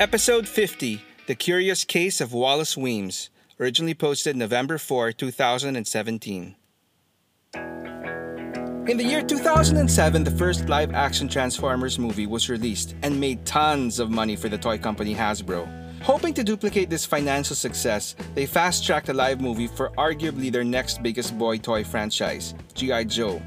Episode 50 The Curious Case of Wallace Weems, originally posted November 4, 2017. In the year 2007, the first live action Transformers movie was released and made tons of money for the toy company Hasbro. Hoping to duplicate this financial success, they fast tracked a live movie for arguably their next biggest boy toy franchise, G.I. Joe.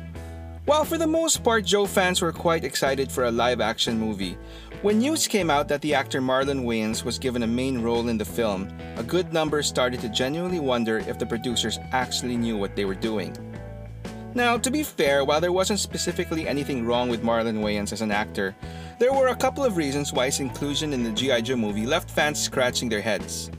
While for the most part, Joe fans were quite excited for a live action movie, when news came out that the actor Marlon Wayans was given a main role in the film, a good number started to genuinely wonder if the producers actually knew what they were doing. Now, to be fair, while there wasn't specifically anything wrong with Marlon Wayans as an actor, there were a couple of reasons why his inclusion in the G.I. Joe movie left fans scratching their heads.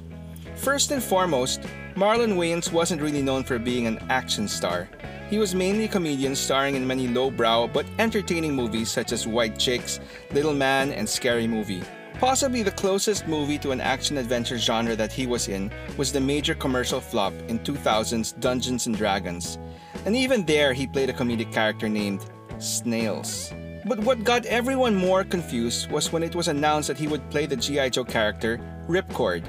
First and foremost, Marlon Wayans wasn't really known for being an action star. He was mainly a comedian starring in many lowbrow but entertaining movies such as White Chicks, Little Man, and Scary Movie. Possibly the closest movie to an action adventure genre that he was in was the major commercial flop in 2000's Dungeons and Dragons and even there he played a comedic character named Snails. But what got everyone more confused was when it was announced that he would play the G.I. Joe character Ripcord.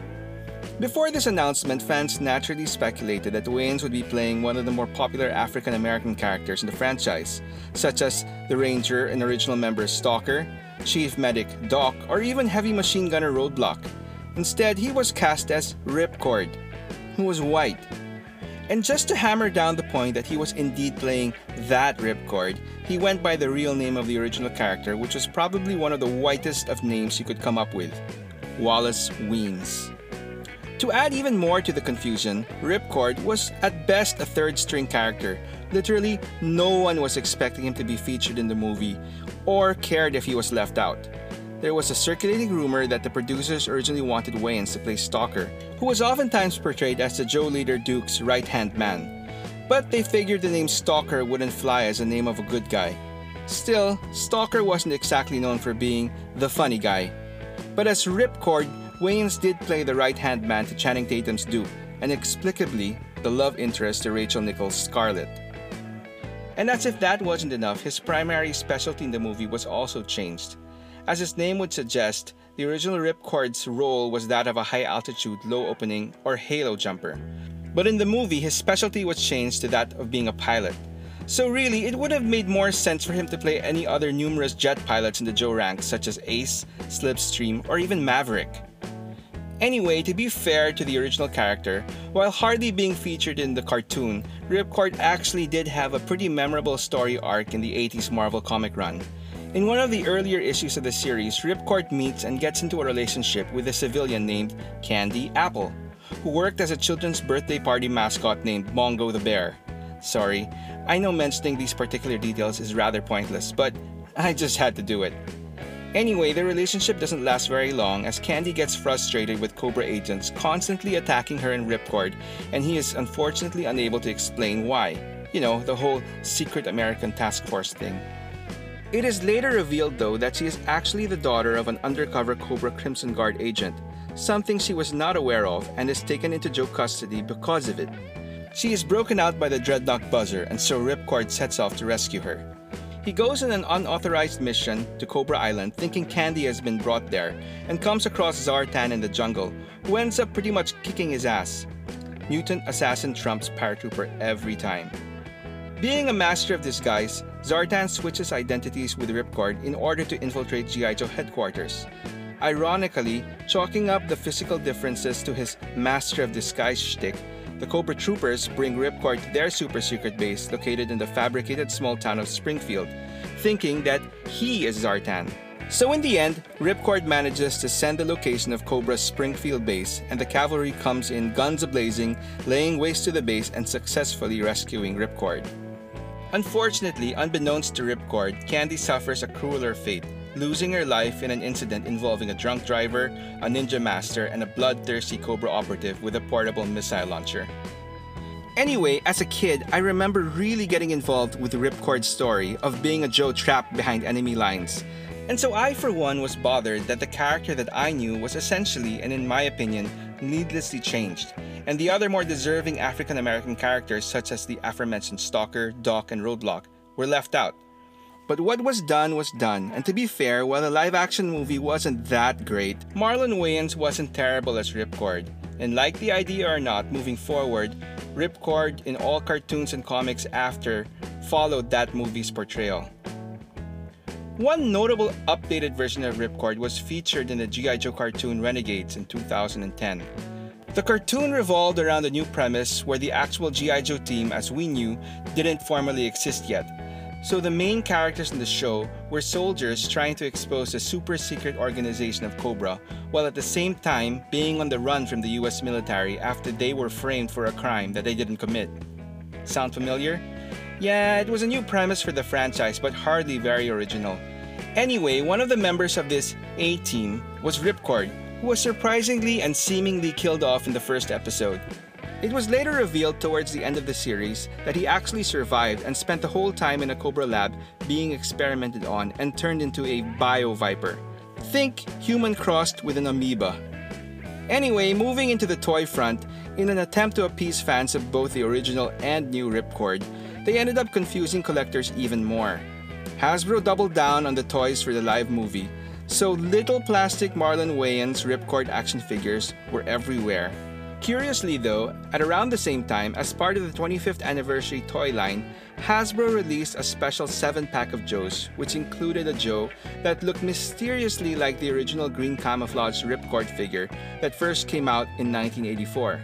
Before this announcement, fans naturally speculated that Wayans would be playing one of the more popular African American characters in the franchise, such as the Ranger and original member Stalker, Chief Medic Doc, or even Heavy Machine Gunner Roadblock. Instead, he was cast as Ripcord, who was white and just to hammer down the point that he was indeed playing that ripcord, he went by the real name of the original character, which was probably one of the whitest of names you could come up with Wallace Weems. To add even more to the confusion, Ripcord was at best a third string character. Literally, no one was expecting him to be featured in the movie or cared if he was left out. There was a circulating rumor that the producers originally wanted Wayans to play Stalker, who was oftentimes portrayed as the Joe Leader Duke's right hand man. But they figured the name Stalker wouldn't fly as a name of a good guy. Still, Stalker wasn't exactly known for being the funny guy. But as Ripcord, Wayans did play the right hand man to Channing Tatum's Duke, and inexplicably, the love interest to Rachel Nichols' Scarlett. And as if that wasn't enough, his primary specialty in the movie was also changed. As his name would suggest, the original Ripcord's role was that of a high altitude, low opening, or halo jumper. But in the movie, his specialty was changed to that of being a pilot. So really, it would have made more sense for him to play any other numerous jet pilots in the Joe ranks such as Ace, Slipstream, or even Maverick. Anyway, to be fair to the original character, while hardly being featured in the cartoon, Ripcord actually did have a pretty memorable story arc in the 80s Marvel comic run. In one of the earlier issues of the series, Ripcord meets and gets into a relationship with a civilian named Candy Apple, who worked as a children's birthday party mascot named Bongo the Bear. Sorry, I know mentioning these particular details is rather pointless, but I just had to do it. Anyway, the relationship doesn't last very long as Candy gets frustrated with Cobra agents constantly attacking her and Ripcord, and he is unfortunately unable to explain why. You know, the whole secret American task force thing. It is later revealed, though, that she is actually the daughter of an undercover Cobra Crimson Guard agent, something she was not aware of and is taken into Joe custody because of it. She is broken out by the Dreadnok Buzzer, and so Ripcord sets off to rescue her. He goes on an unauthorized mission to Cobra Island thinking Candy has been brought there and comes across Zartan in the jungle, who ends up pretty much kicking his ass. Mutant assassin trumps paratrooper every time. Being a master of disguise, Zartan switches identities with Ripcord in order to infiltrate G.I. Joe headquarters. Ironically, chalking up the physical differences to his Master of Disguise shtick, the Cobra Troopers bring Ripcord to their super secret base located in the fabricated small town of Springfield, thinking that he is Zartan. So in the end, Ripcord manages to send the location of Cobra's Springfield base, and the cavalry comes in guns ablazing, laying waste to the base and successfully rescuing Ripcord. Unfortunately, unbeknownst to Ripcord, Candy suffers a crueler fate, losing her life in an incident involving a drunk driver, a ninja master, and a bloodthirsty Cobra operative with a portable missile launcher. Anyway, as a kid, I remember really getting involved with Ripcord's story of being a Joe trapped behind enemy lines. And so I, for one, was bothered that the character that I knew was essentially, and in my opinion, needlessly changed, and the other more deserving African American characters, such as the aforementioned Stalker, Doc, and Roadblock, were left out. But what was done was done, and to be fair, while the live action movie wasn't that great, Marlon Wayans wasn't terrible as Ripcord. And like the idea or not, moving forward, Ripcord in all cartoons and comics after followed that movie's portrayal. One notable updated version of Ripcord was featured in the G.I. Joe cartoon Renegades in 2010. The cartoon revolved around a new premise where the actual G.I. Joe team, as we knew, didn't formally exist yet, so the main characters in the show were soldiers trying to expose the super secret organization of Cobra, while at the same time being on the run from the US military after they were framed for a crime that they didn't commit. Sound familiar? Yeah, it was a new premise for the franchise, but hardly very original. Anyway, one of the members of this A team was Ripcord, who was surprisingly and seemingly killed off in the first episode. It was later revealed towards the end of the series that he actually survived and spent the whole time in a Cobra lab being experimented on and turned into a bio viper. Think human crossed with an amoeba. Anyway, moving into the toy front, in an attempt to appease fans of both the original and new Ripcord, they ended up confusing collectors even more. Hasbro doubled down on the toys for the live movie, so little plastic Marlon Wayans Ripcord action figures were everywhere. Curiously though, at around the same time, as part of the 25th anniversary toy line, Hasbro released a special 7-pack of Joes, which included a Joe that looked mysteriously like the original green camouflage Ripcord figure that first came out in 1984.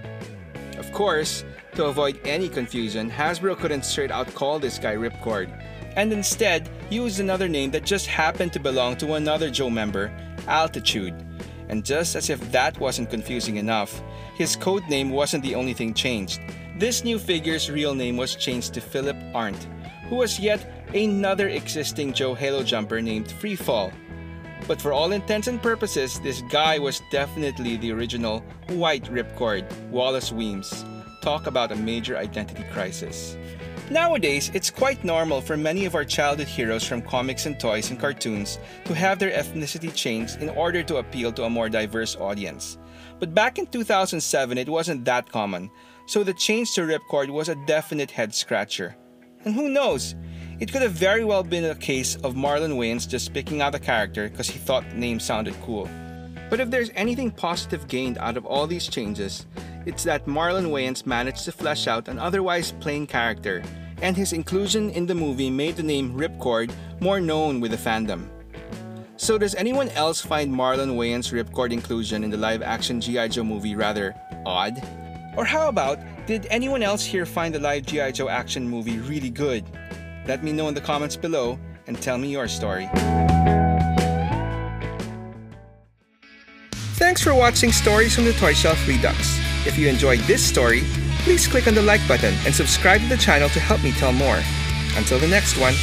Of course, to avoid any confusion, Hasbro couldn't straight out call this guy Ripcord, and instead used another name that just happened to belong to another Joe member, Altitude. And just as if that wasn't confusing enough, his code name wasn't the only thing changed. This new figure's real name was changed to Philip Arndt, who was yet another existing Joe Halo jumper named Freefall. But for all intents and purposes, this guy was definitely the original white ripcord, Wallace Weems. Talk about a major identity crisis. Nowadays, it's quite normal for many of our childhood heroes from comics and toys and cartoons to have their ethnicity changed in order to appeal to a more diverse audience. But back in 2007, it wasn't that common, so the change to Ripcord was a definite head scratcher. And who knows? It could have very well been a case of Marlon Wayans just picking out a character because he thought the name sounded cool. But if there's anything positive gained out of all these changes, it's that Marlon Wayans managed to flesh out an otherwise plain character, and his inclusion in the movie made the name Ripcord more known with the fandom. So does anyone else find Marlon Wayans' Ripcord inclusion in the live-action G.I. Joe movie rather odd? Or how about, did anyone else here find the live G.I. Joe action movie really good? Let me know in the comments below and tell me your story. Thanks for watching Stories from the Toy Shelf Redux. If you enjoyed this story, please click on the like button and subscribe to the channel to help me tell more. Until the next one,